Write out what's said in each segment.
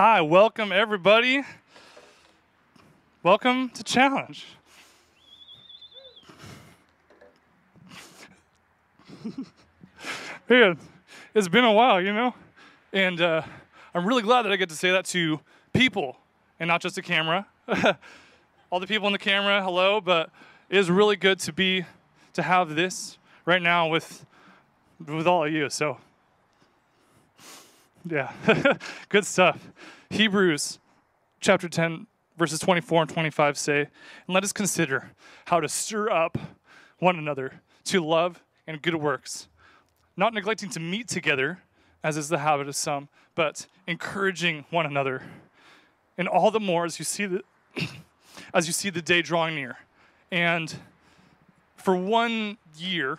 Hi, welcome everybody. Welcome to Challenge. Man, it's been a while, you know? And uh, I'm really glad that I get to say that to people and not just a camera. All the people in the camera, hello, but it is really good to be, to have this right now with, with all of you. So, yeah, good stuff. Hebrews chapter 10, verses 24 and 25 say, And let us consider how to stir up one another to love and good works, not neglecting to meet together, as is the habit of some, but encouraging one another. And all the more as you see the as you see the day drawing near. And for one year,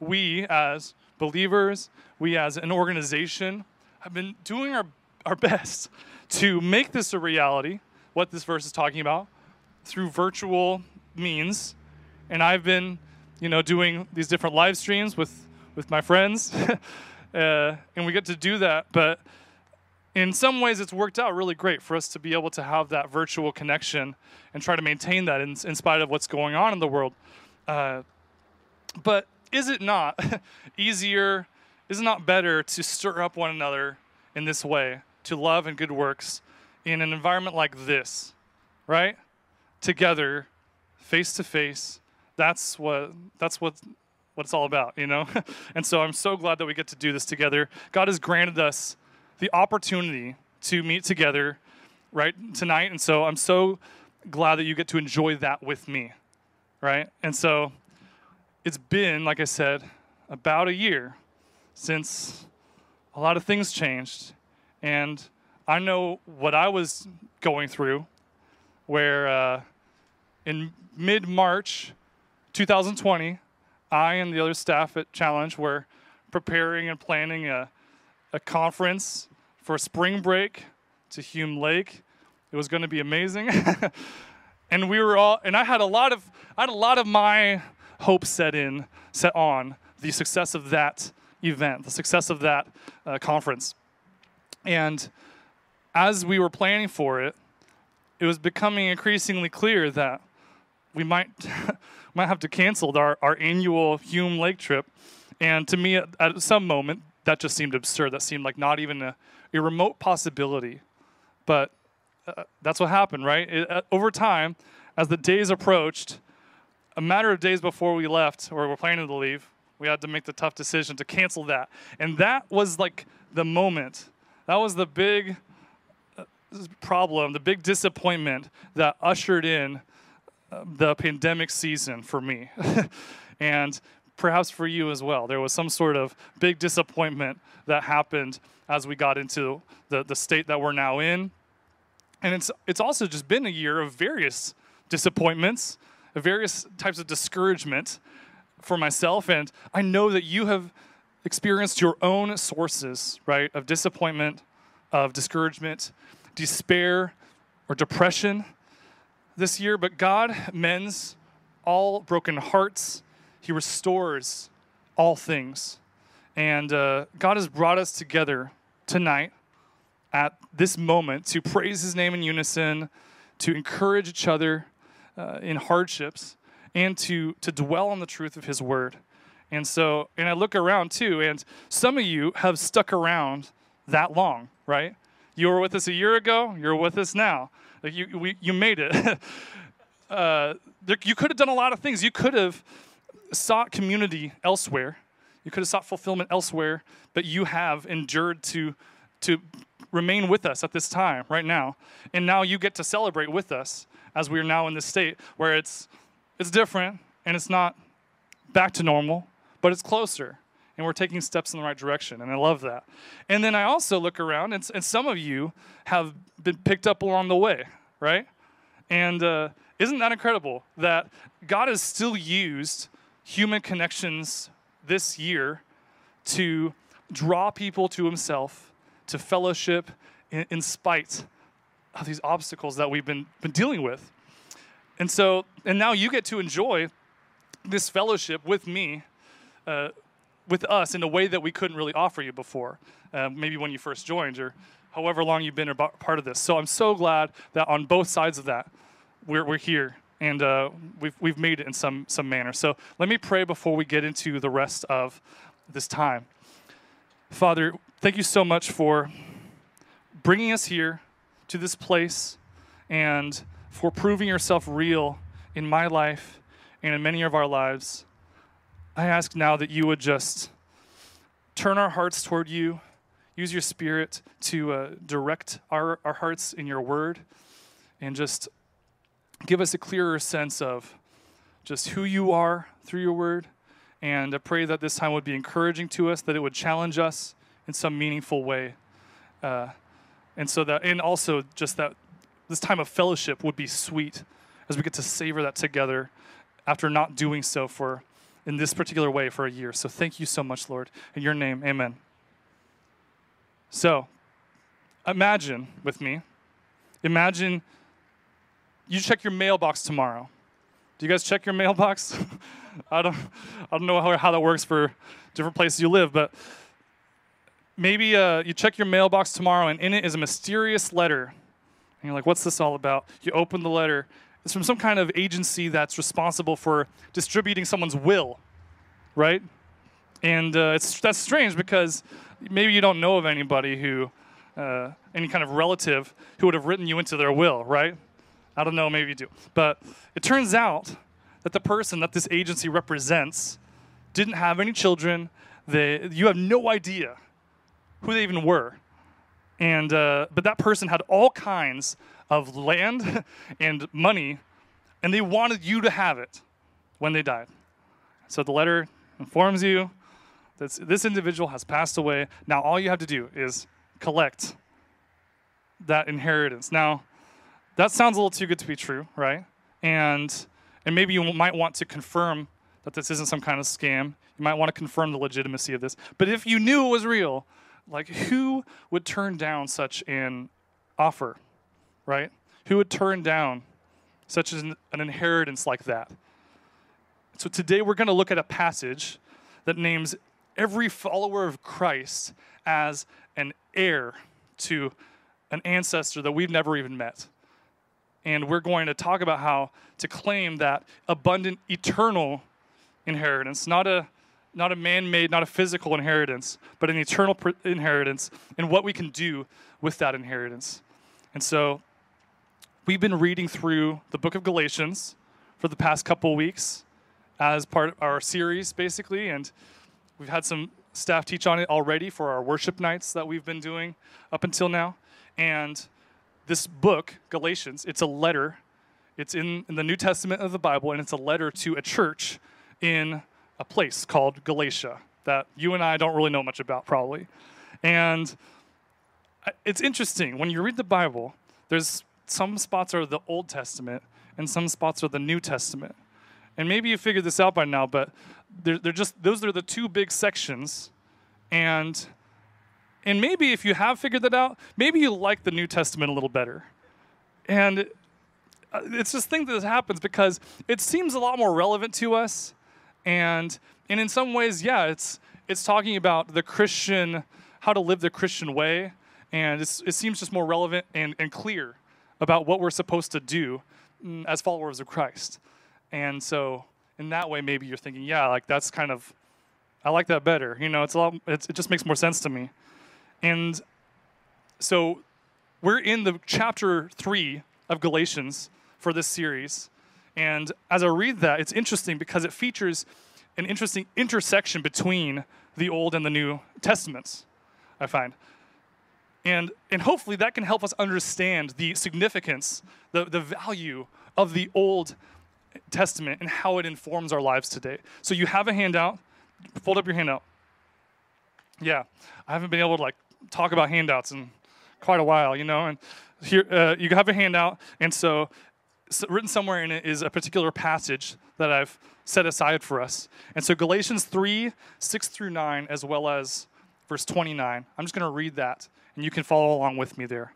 we as believers, we as an organization, have been doing our, our best to make this a reality, what this verse is talking about, through virtual means. And I've been, you know, doing these different live streams with, with my friends. uh, and we get to do that. But in some ways, it's worked out really great for us to be able to have that virtual connection and try to maintain that in, in spite of what's going on in the world. Uh, but is it not easier? Is it not better to stir up one another in this way, to love and good works in an environment like this, right? Together, face to face. That's what that's what what it's all about, you know? and so I'm so glad that we get to do this together. God has granted us the opportunity to meet together right tonight and so i'm so glad that you get to enjoy that with me right and so it's been like i said about a year since a lot of things changed and i know what i was going through where uh, in mid-march 2020 i and the other staff at challenge were preparing and planning a a conference for spring break to Hume Lake. It was going to be amazing. and we were all and I had a lot of I had a lot of my hopes set in set on the success of that event, the success of that uh, conference. And as we were planning for it, it was becoming increasingly clear that we might might have to cancel our, our annual Hume Lake trip. And to me, at, at some moment, that just seemed absurd. That seemed like not even a, a remote possibility. But uh, that's what happened, right? It, uh, over time, as the days approached, a matter of days before we left, or we're planning to leave, we had to make the tough decision to cancel that. And that was like the moment. That was the big uh, problem, the big disappointment that ushered in uh, the pandemic season for me. and perhaps for you as well. There was some sort of big disappointment that happened as we got into the, the state that we're now in. And it's, it's also just been a year of various disappointments, various types of discouragement for myself. And I know that you have experienced your own sources, right, of disappointment, of discouragement, despair, or depression this year. But God mends all broken hearts he restores all things. And uh, God has brought us together tonight at this moment to praise His name in unison, to encourage each other uh, in hardships, and to, to dwell on the truth of His word. And so, and I look around too, and some of you have stuck around that long, right? You were with us a year ago, you're with us now. Like you, we, you made it. uh, there, you could have done a lot of things. You could have sought community elsewhere. You could have sought fulfillment elsewhere, but you have endured to, to remain with us at this time, right now. And now you get to celebrate with us as we are now in this state where it's, it's different and it's not back to normal, but it's closer. And we're taking steps in the right direction. And I love that. And then I also look around, and, and some of you have been picked up along the way, right? And uh, isn't that incredible that God has still used human connections this year to draw people to himself, to fellowship in, in, spite of these obstacles that we've been, been dealing with. And so, and now you get to enjoy this fellowship with me, uh, with us in a way that we couldn't really offer you before. Uh, maybe when you first joined, or however long you've been a part of this. So I'm so glad that on both sides of that, we're, we're here and uh, we've, we've made it in some, some manner. So let me pray before we get into the rest of this time. Father, thank you so much for bringing us here to this place and for proving yourself real in my life and in many of our lives. I ask now that you would just turn our hearts toward you, use your spirit to uh, direct our, our hearts in your word, and just give us a clearer sense of just who you are through your word. And I pray that this time would be encouraging to us, that it would challenge us in some meaningful way. Uh, and so that, and also just that this time of fellowship would be sweet as we get to savor that together after not doing so for in this particular way for a year. So thank you so much, Lord. In your name, amen. So imagine with me, imagine you check your mailbox tomorrow. Do you guys check your mailbox? I don't, I don't know how, how that works for different places you live, but maybe uh, you check your mailbox tomorrow and in it is a mysterious letter. You're like, what's this all about? You open the letter it's from some kind of agency that's responsible for distributing someone's will, right? And uh, it's that's strange because maybe you don't know of anybody who, uh, any kind of relative who would have written you into their will, right? I don't know, maybe you do. But it turns out that the person that this agency represents didn't have any children. They, you have no idea who they even were. And, uh, but that person had all kinds of land and money, and they wanted you to have it when they died. So the letter informs you that this individual has passed away. Now all you have to do is collect that inheritance. Now, that sounds a little too good to be true, right? And and maybe you might want to confirm that this isn't some kind of scam. You might want to confirm the legitimacy of this. But if you knew it was real, like who would turn down such an offer? right? Who would turn down such an, an inheritance like that? So today we're going to look at a passage that names every follower of Christ as an heir to an ancestor that we've never even met. And we're going to talk about how to claim that abundant eternal inheritance, not a not a man-made, not a physical inheritance, but an eternal inheritance and what we can do with that inheritance. And so We've been reading through the book of Galatians for the past couple weeks as part of our series, basically, and we've had some staff teach on it already for our worship nights that we've been doing up until now. And this book, Galatians, it's a letter. It's in, in the New Testament of the Bible, and it's a letter to a church in a place called Galatia that you and I don't really know much about, probably. And it's interesting when you read the Bible, there's some spots are the Old Testament and some spots are the New Testament. And maybe you figured this out by now, but they're, they're just those are the two big sections. And and maybe if you have figured that out, maybe you like the New Testament a little better. And uh, it's this thing that happens because it seems a lot more relevant to us. And and in some ways, yeah, it's it's talking about the Christian, how to live the Christian way. And it seems just more relevant and, and clear about what we're supposed to do mm, as followers of Christ. And so, in that way, maybe you're thinking, yeah, like that's kind of, I like that better. You know, it's a lot, it's, it just makes more sense to me. And so, we're in the chapter three of Galatians for this series. And as I read that, it's interesting because it features an interesting intersection between the Old and the New Testaments, I find. And, and hopefully that can help us understand the significance, the, the value of the Old Testament and how it informs our lives today. So you have a handout. Fold up your handout. Yeah, I haven't been able to like talk about handouts in quite a while, you know. And here uh, you have a handout, and so, so written somewhere in it is a particular passage that I've set aside for us. And so Galatians three six through nine, as well as verse twenty nine. I'm just going to read that and you can follow along with me there.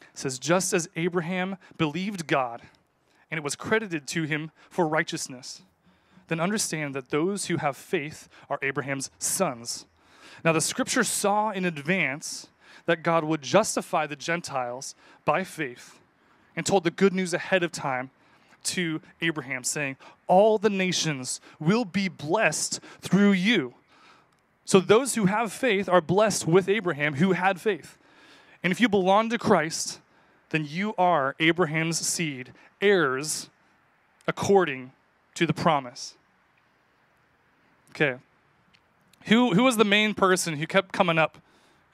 It says, Just as Abraham believed God, and it was credited to him for righteousness, then understand that those who have faith are Abraham's sons. Now, the scripture saw in advance that God would justify the Gentiles by faith and told the good news ahead of time to Abraham, saying, All the nations will be blessed through you. So those who have faith are blessed with Abraham who had faith. And if you belong to Christ, then you are Abraham's seed, heirs according to the promise. Okay. Who, who was the main person who kept coming up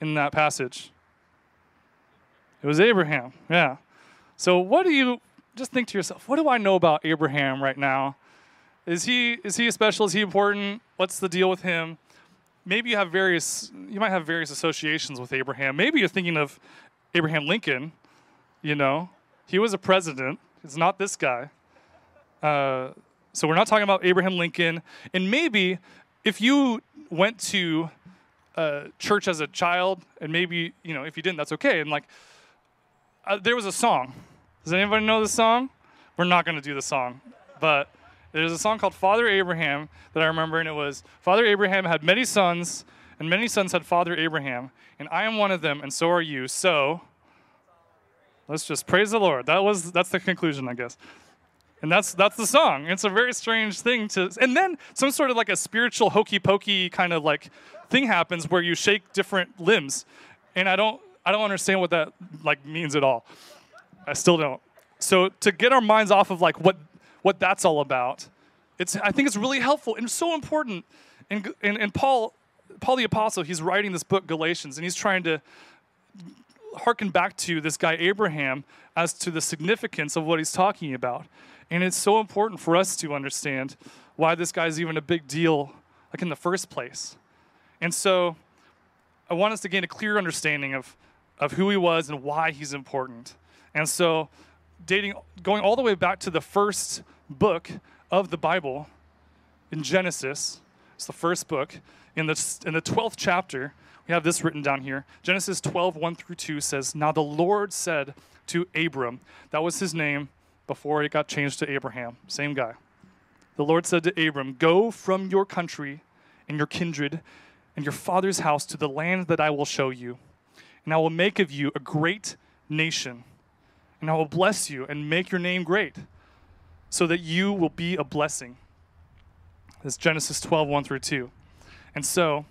in that passage? It was Abraham, yeah. So, what do you just think to yourself? What do I know about Abraham right now? Is he is he special? Is he important? What's the deal with him? Maybe you have various you might have various associations with Abraham. Maybe you're thinking of Abraham Lincoln. You know, he was a president. It's not this guy. Uh, so we're not talking about Abraham Lincoln. And maybe if you went to uh, church as a child, and maybe you know if you didn't, that's okay. And like, uh, there was a song. Does anybody know the song? We're not going to do the song, but there's a song called Father Abraham that I remember, and it was Father Abraham had many sons, and many sons had Father Abraham, and I am one of them, and so are you. So let's just praise the Lord. That was that's the conclusion, I guess. And that's that's the song. It's a very strange thing to and then some sort of like a spiritual hokey pokey kind of like thing happens where you shake different limbs. And I don't I don't understand what that like means at all. I still don't. So to get our minds off of like what what that's all about, it's I think it's really helpful and so important. And and, and Paul Paul the apostle, he's writing this book Galatians and he's trying to harken back to this guy Abraham as to the significance of what he's talking about. And it's so important for us to understand why this guy is even a big deal, like in the first place. And so I want us to gain a clear understanding of, of who he was and why he's important. And so, dating, going all the way back to the first book of the Bible in Genesis, it's the first book. In the, in the 12th chapter, we have this written down here. Genesis 12, 1 through 2 says, Now the Lord said to Abram, that was his name before it got changed to Abraham. Same guy. The Lord said to Abram, Go from your country and your kindred and your father's house to the land that I will show you. And I will make of you a great nation. And I will bless you and make your name great, so that you will be a blessing. That's Genesis 12, 1 through 2. And so,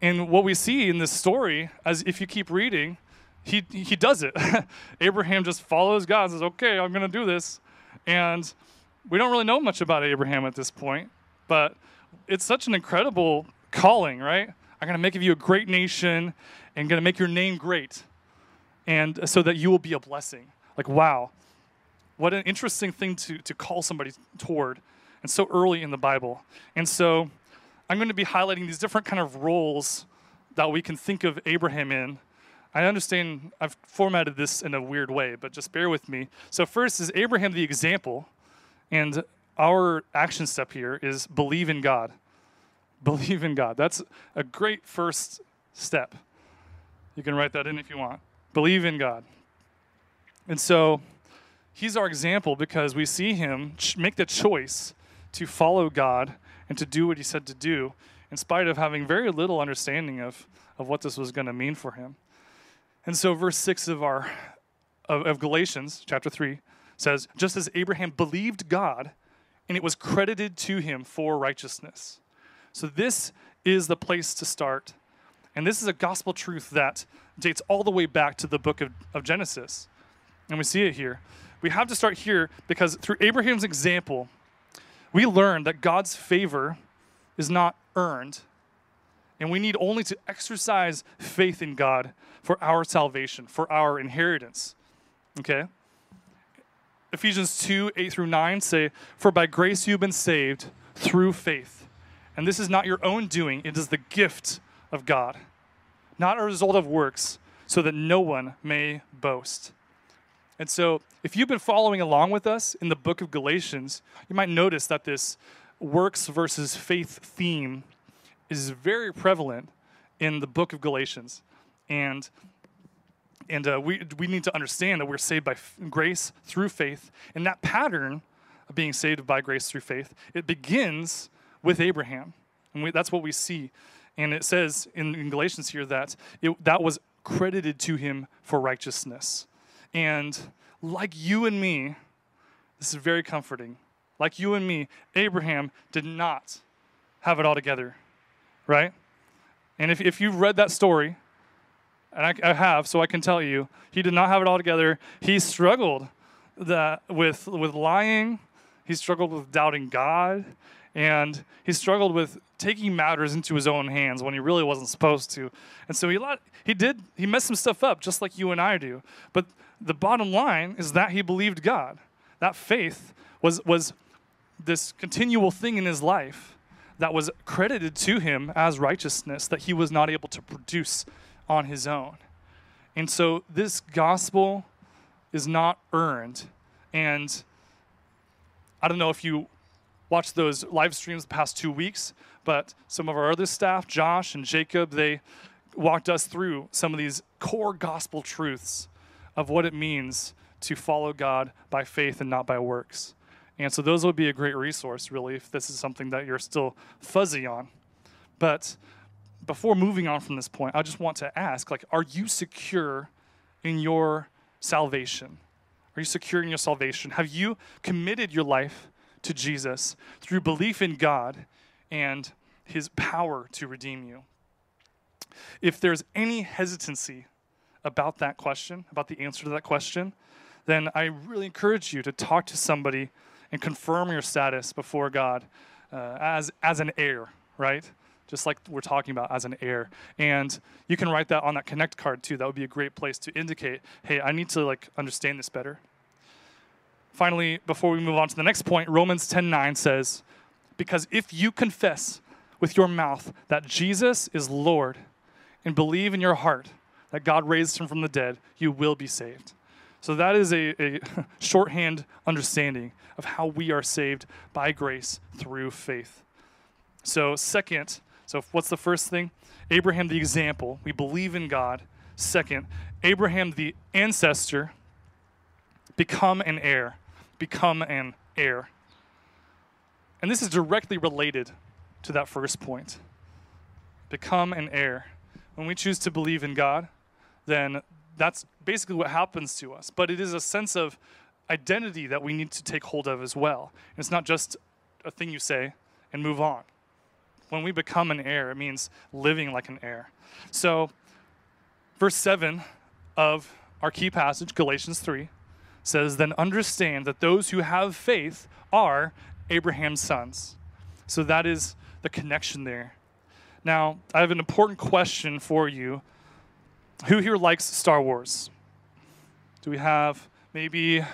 and what we see in this story, as if you keep reading, he, he does it. Abraham just follows God and says, okay, I'm going to do this. And we don't really know much about Abraham at this point, but it's such an incredible calling, right? I'm going to make of you a great nation and going to make your name great. And so that you will be a blessing. Like, wow, what an interesting thing to, to call somebody toward. And so early in the Bible. And so I'm going to be highlighting these different kind of roles that we can think of Abraham in I understand I've formatted this in a weird way, but just bear with me. So, first is Abraham the example, and our action step here is believe in God. Believe in God. That's a great first step. You can write that in if you want. Believe in God. And so, he's our example because we see him make the choice to follow God and to do what he said to do, in spite of having very little understanding of, of what this was going to mean for him. And so, verse 6 of, our, of, of Galatians, chapter 3, says, Just as Abraham believed God, and it was credited to him for righteousness. So, this is the place to start. And this is a gospel truth that dates all the way back to the book of, of Genesis. And we see it here. We have to start here because through Abraham's example, we learn that God's favor is not earned, and we need only to exercise faith in God for our salvation, for our inheritance. Okay? Ephesians 2 8 through 9 say, For by grace you've been saved through faith. And this is not your own doing, it is the gift of God, not a result of works, so that no one may boast. And so, if you've been following along with us in the book of Galatians, you might notice that this works versus faith theme is very prevalent in the book of Galatians. And and uh, we, we need to understand that we're saved by f- grace through faith. And that pattern of being saved by grace through faith, it begins with Abraham. And we, that's what we see And it says in, in Galatians here that it, that was credited to him for righteousness. And like you and me, this is very comforting. Like you and me, Abraham did not have it all together, right? And if, if you've read that story, and I, I have, so I can tell you, he did not have it all together. He struggled that, with, with lying, he struggled with doubting God, and he struggled with taking matters into his own hands when he really wasn't supposed to. And so he let, he did he messed some stuff up just like you and I do. But the bottom line is that he believed God. That faith was was this continual thing in his life that was credited to him as righteousness that he was not able to produce on his own. And so this gospel is not earned. And I don't know if you watched those live streams the past two weeks, but some of our other staff, Josh and Jacob, they walked us through some of these core gospel truths of what it means to follow God by faith and not by works. And so those would be a great resource, really, if this is something that you're still fuzzy on. But before moving on from this point, I just want to ask, like, are you secure in your salvation? Are you secure in your salvation? Have you committed your life to Jesus through belief in God and his power to redeem you? If there's any hesitancy about that question, about the answer to that question, then I really encourage you to talk to somebody and confirm your status before God uh, as, as an heir, right? Just like we're talking about as an heir. And you can write that on that connect card too. That would be a great place to indicate, hey, I need to like understand this better. Finally, before we move on to the next point, Romans 10:9 says, "Because if you confess with your mouth that Jesus is Lord and believe in your heart that God raised him from the dead, you will be saved." So that is a, a shorthand understanding of how we are saved by grace through faith. So, second, so what's the first thing? Abraham, the example. We believe in God. Second, Abraham, the ancestor, become an heir. Become an heir. And this is directly related to that first point. Become an heir. When we choose to believe in God, then that's basically what happens to us. But it is a sense of identity that we need to take hold of as well. And it's not just a thing you say and move on. When we become an heir, it means living like an heir. So, verse 7 of our key passage, Galatians 3, says, Then understand that those who have faith are Abraham's sons. So that is the connection there. Now, I have an important question for you who here likes Star Wars? Do we have maybe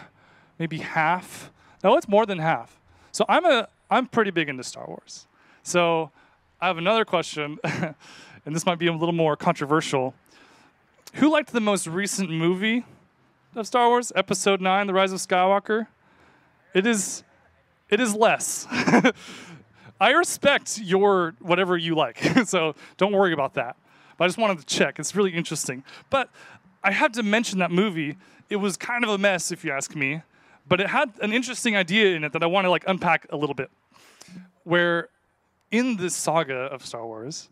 maybe half? No, it's more than half. So I'm a I'm pretty big into Star Wars. So I have another question, and this might be a little more controversial. Who liked the most recent movie of Star Wars, Episode 9, The Rise of Skywalker? It is it is less. I respect your whatever you like. so don't worry about that. But I just wanted to check. It's really interesting. But I have to mention that movie. It was kind of a mess, if you ask me. But it had an interesting idea in it that I want to like unpack a little bit. Where in this saga of Star Wars,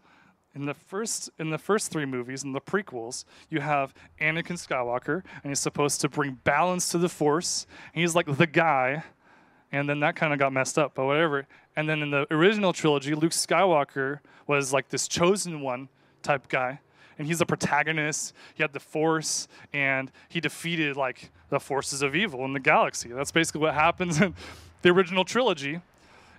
in the first in the first three movies in the prequels you have anakin skywalker and he's supposed to bring balance to the force he's like the guy and then that kind of got messed up but whatever and then in the original trilogy luke skywalker was like this chosen one type guy. And he's the protagonist. He had the force, and he defeated like the forces of evil in the galaxy. That's basically what happens in the original trilogy.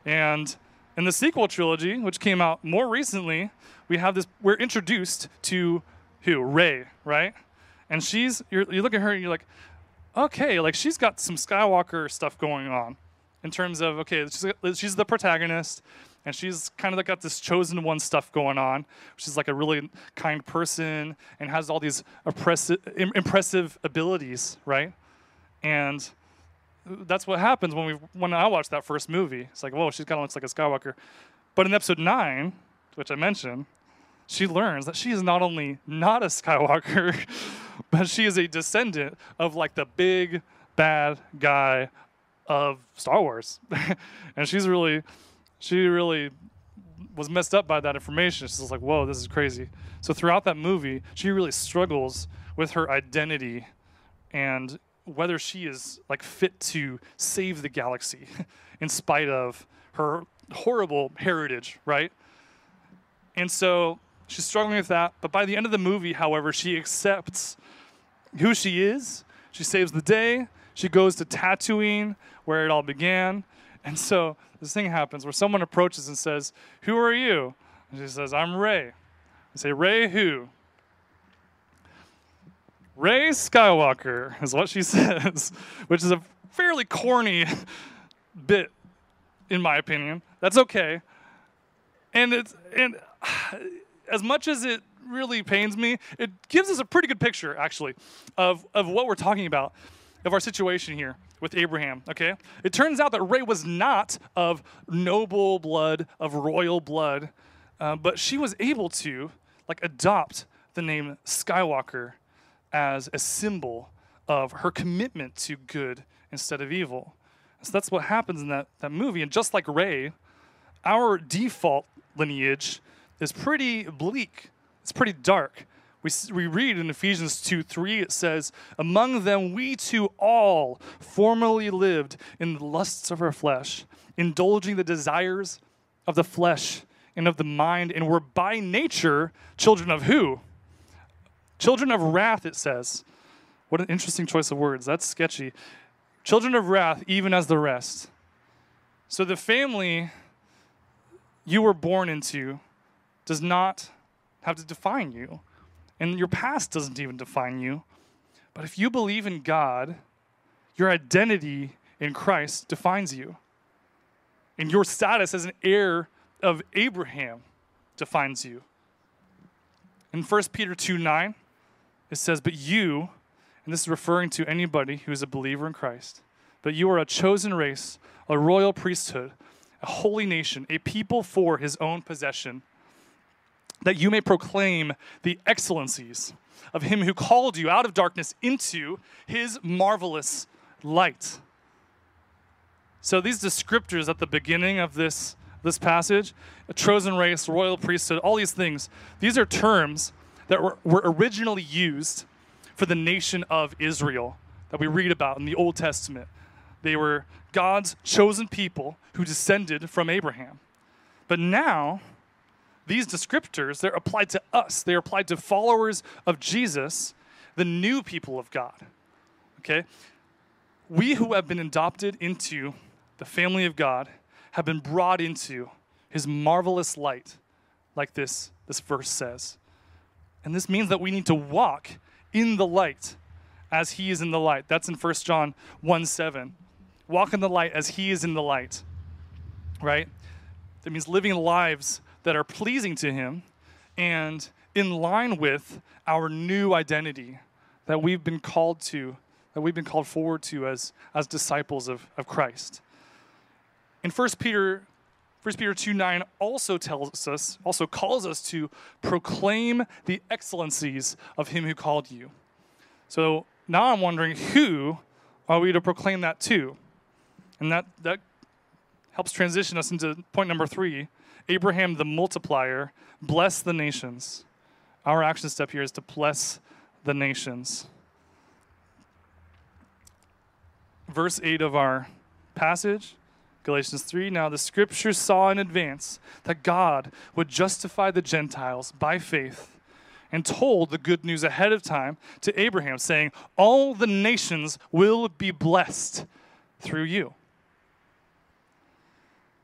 And in the sequel trilogy, which came out more recently, we have this. We're introduced to who? Rey, right? And she's. you look at her and you're like, okay, like she's got some Skywalker stuff going on, in terms of okay, she's, she's the protagonist and she's kind of got this chosen one stuff going on. She's like a really kind person and has all these oppressive, impressive abilities, right? And that's what happens when we when I watched that first movie. It's like, whoa, she kind of looks like a Skywalker. But in episode nine, which I mentioned, she learns that she is not only not a Skywalker, but she is a descendant of like the big bad guy of Star Wars. and she's really she really was messed up by that information. She's like, whoa, this is crazy. So throughout that movie, she really struggles with her identity and whether she is like fit to save the galaxy in spite of her horrible heritage, right? And so she's struggling with that. But by the end of the movie, however, she accepts who she is. She saves the day. She goes to Tatooine, where it all began. And so this thing happens where someone approaches and says, Who are you? And she says, I'm Rey. I say, Rey who? Rey Skywalker is what she says, which is a fairly corny bit, in my opinion. That's okay. And it's and as much as it really pains me, it gives us a pretty good picture, actually, of, of what we're talking about, of our situation here with Abraham, okay? It turns out that Rey was not of noble blood, of royal blood, uh, but she was able to, like, adopt the name Skywalker as a symbol of her commitment to good instead of evil. So that's what happens in that, that movie. And just like Rey, our default lineage is pretty bleak. It's pretty dark. We, we read in Ephesians 2 3, it says, Among them we too all formerly lived in the lusts of our flesh, indulging the desires of the flesh and of the mind, and were by nature children of who? Children of wrath, it says. What an interesting choice of words. That's sketchy. Children of wrath, even as the rest. So the family you were born into does not have to define you. And your past doesn't even define you. But if you believe in God, your identity in Christ defines you. And your status as an heir of Abraham defines you. In 1 Peter 2 9, it says, But you, and this is referring to anybody who is a believer in Christ, but you are a chosen race, a royal priesthood, a holy nation, a people for his own possession that you may proclaim the excellencies of him who called you out of darkness into his marvelous light. So these descriptors at the beginning of this, this passage, a chosen race, royal priesthood, all these things, these are terms that were, were originally used for the nation of Israel that we read about in the Old Testament. They were God's chosen people who descended from Abraham. But now, these descriptors, they're applied to us. They're applied to followers of Jesus, the new people of God. Okay? We who have been adopted into the family of God have been brought into his marvelous light, like this, this verse says. And this means that we need to walk in the light as he is in the light. That's in 1 John 1 7. Walk in the light as he is in the light, right? That means living lives that are pleasing to Him and in line with our new identity that we've been called to, that we've been called forward to as, as disciples of, of Christ. In 1 Peter 1 Peter 2 9 also tells us, also calls us to proclaim the excellencies of him who called you. So now I'm wondering who are we to proclaim that to? And that, that helps transition us into point number three Abraham the multiplier, bless the nations. Our action step here is to bless the nations. Verse 8 of our passage, Galatians 3 Now the scriptures saw in advance that God would justify the Gentiles by faith and told the good news ahead of time to Abraham, saying, All the nations will be blessed through you.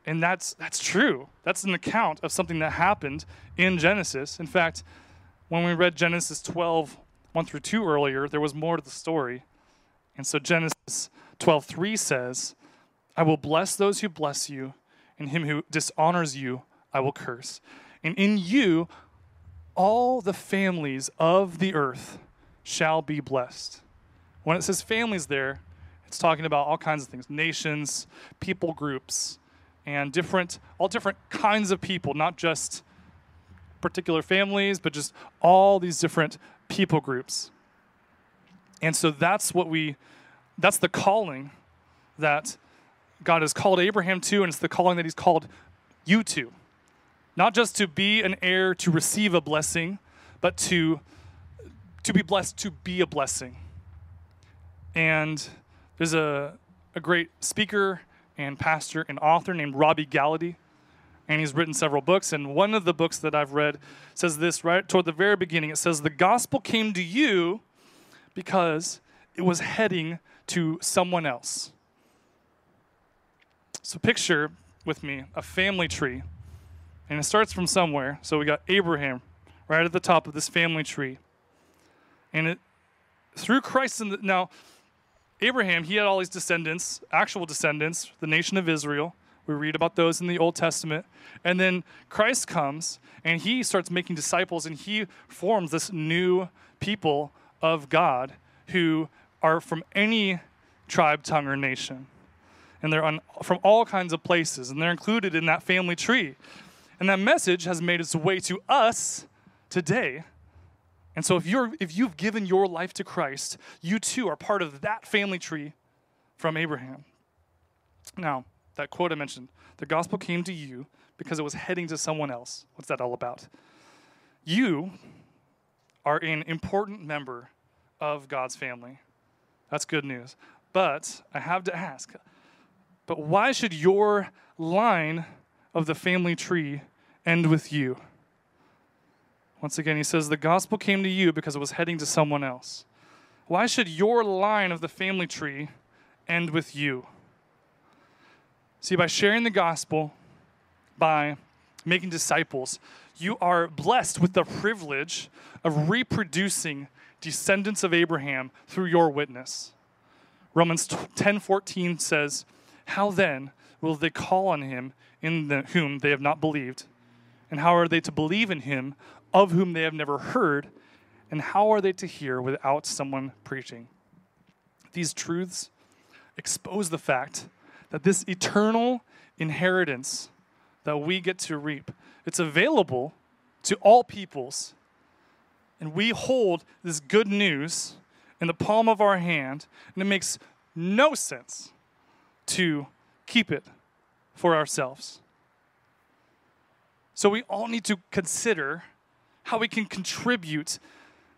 And that's, that's true. That's an account of something that happened in Genesis. In fact, when we read Genesis 12, 1 through 2 earlier, there was more to the story. And so Genesis 12, 3 says, I will bless those who bless you, and him who dishonors you, I will curse. And in you, all the families of the earth shall be blessed. When it says families there, it's talking about all kinds of things nations, people groups, and different, all different kinds of people, not just particular families, but just all these different people groups. And so that's what we, that's the calling that God has called Abraham to, and it's the calling that He's called you to. not just to be an heir to receive a blessing, but to, to be blessed to be a blessing. And there's a, a great speaker and pastor and author named Robby Gallaty and he's written several books. And one of the books that I've read says this right toward the very beginning. It says, The gospel came to you because it was heading to someone else. So picture with me a family tree, and it starts from somewhere. So we got Abraham right at the top of this family tree. And it through Christ in the, now Abraham, he had all these descendants, actual descendants, the nation of Israel. We read about those in the Old Testament. And then Christ comes and he starts making disciples and he forms this new people of God who are from any tribe, tongue, or nation. And they're on, from all kinds of places and they're included in that family tree. And that message has made its way to us today. And so if you're if you've given your life to Christ, you too are part of that family tree from Abraham. Now, that quote I mentioned, the gospel came to you because it was heading to someone else. What's that all about? You are an important member of God's family. That's good news. But I have to ask, but why should your line of the family tree end with you? Once again, he says, The gospel came to you because it was heading to someone else. Why should your line of the family tree end with you? See, by sharing the gospel, by making disciples, you are blessed with the privilege of reproducing descendants of Abraham through your witness. Romans 10:14 says, "How then will they call on him in the, whom they have not believed? And how are they to believe in him of whom they have never heard? And how are they to hear without someone preaching?" These truths expose the fact that this eternal inheritance that we get to reap, it's available to all peoples. And we hold this good news in the palm of our hand, and it makes no sense to keep it for ourselves. So we all need to consider how we can contribute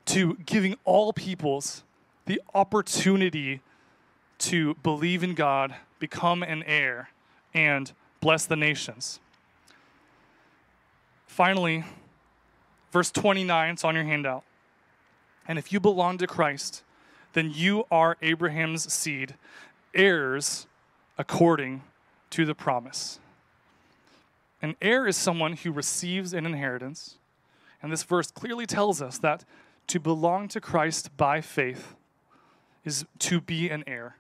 to giving all peoples the opportunity to believe in God, become an heir, and bless the nations. Finally, verse 29, it's on your handout. And if you belong to Christ, then you are Abraham's seed, heirs according to the promise. An heir is someone who receives an inheritance. And this verse clearly tells us that to belong to Christ by faith is to be an heir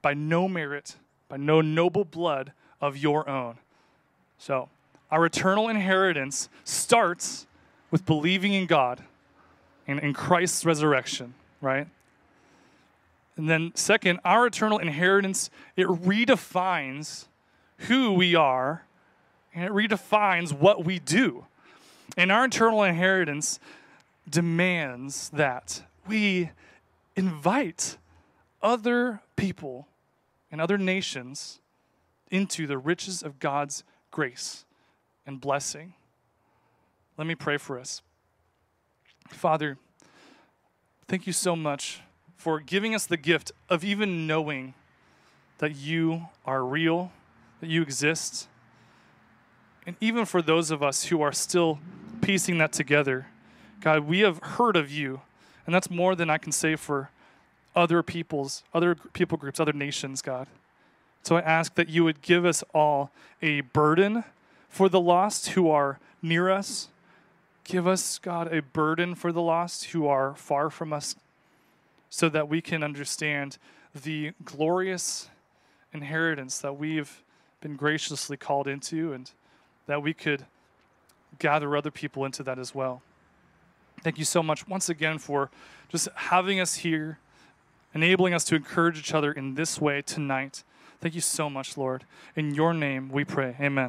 by no merit, by no noble blood of your own. So, our eternal inheritance starts with believing in God and in Christ's resurrection, right? And then second, our eternal inheritance it redefines who we are and it redefines what we do. And our eternal inheritance demands that we invite other people and other nations into the riches of God's grace and blessing. Let me pray for us. Father, thank you so much for giving us the gift of even knowing that you are real, that you exist. And even for those of us who are still piecing that together, God, we have heard of you. And that's more than I can say for other peoples, other people groups, other nations, God. So I ask that you would give us all a burden for the lost who are near us. Give us, God, a burden for the lost who are far from us so that we can understand the glorious inheritance that we've been graciously called into and that we could gather other people into that as well. Thank you so much once again for just having us here enabling us to encourage each other in this way tonight. Thank you so much, Lord. In your name we pray. Amen.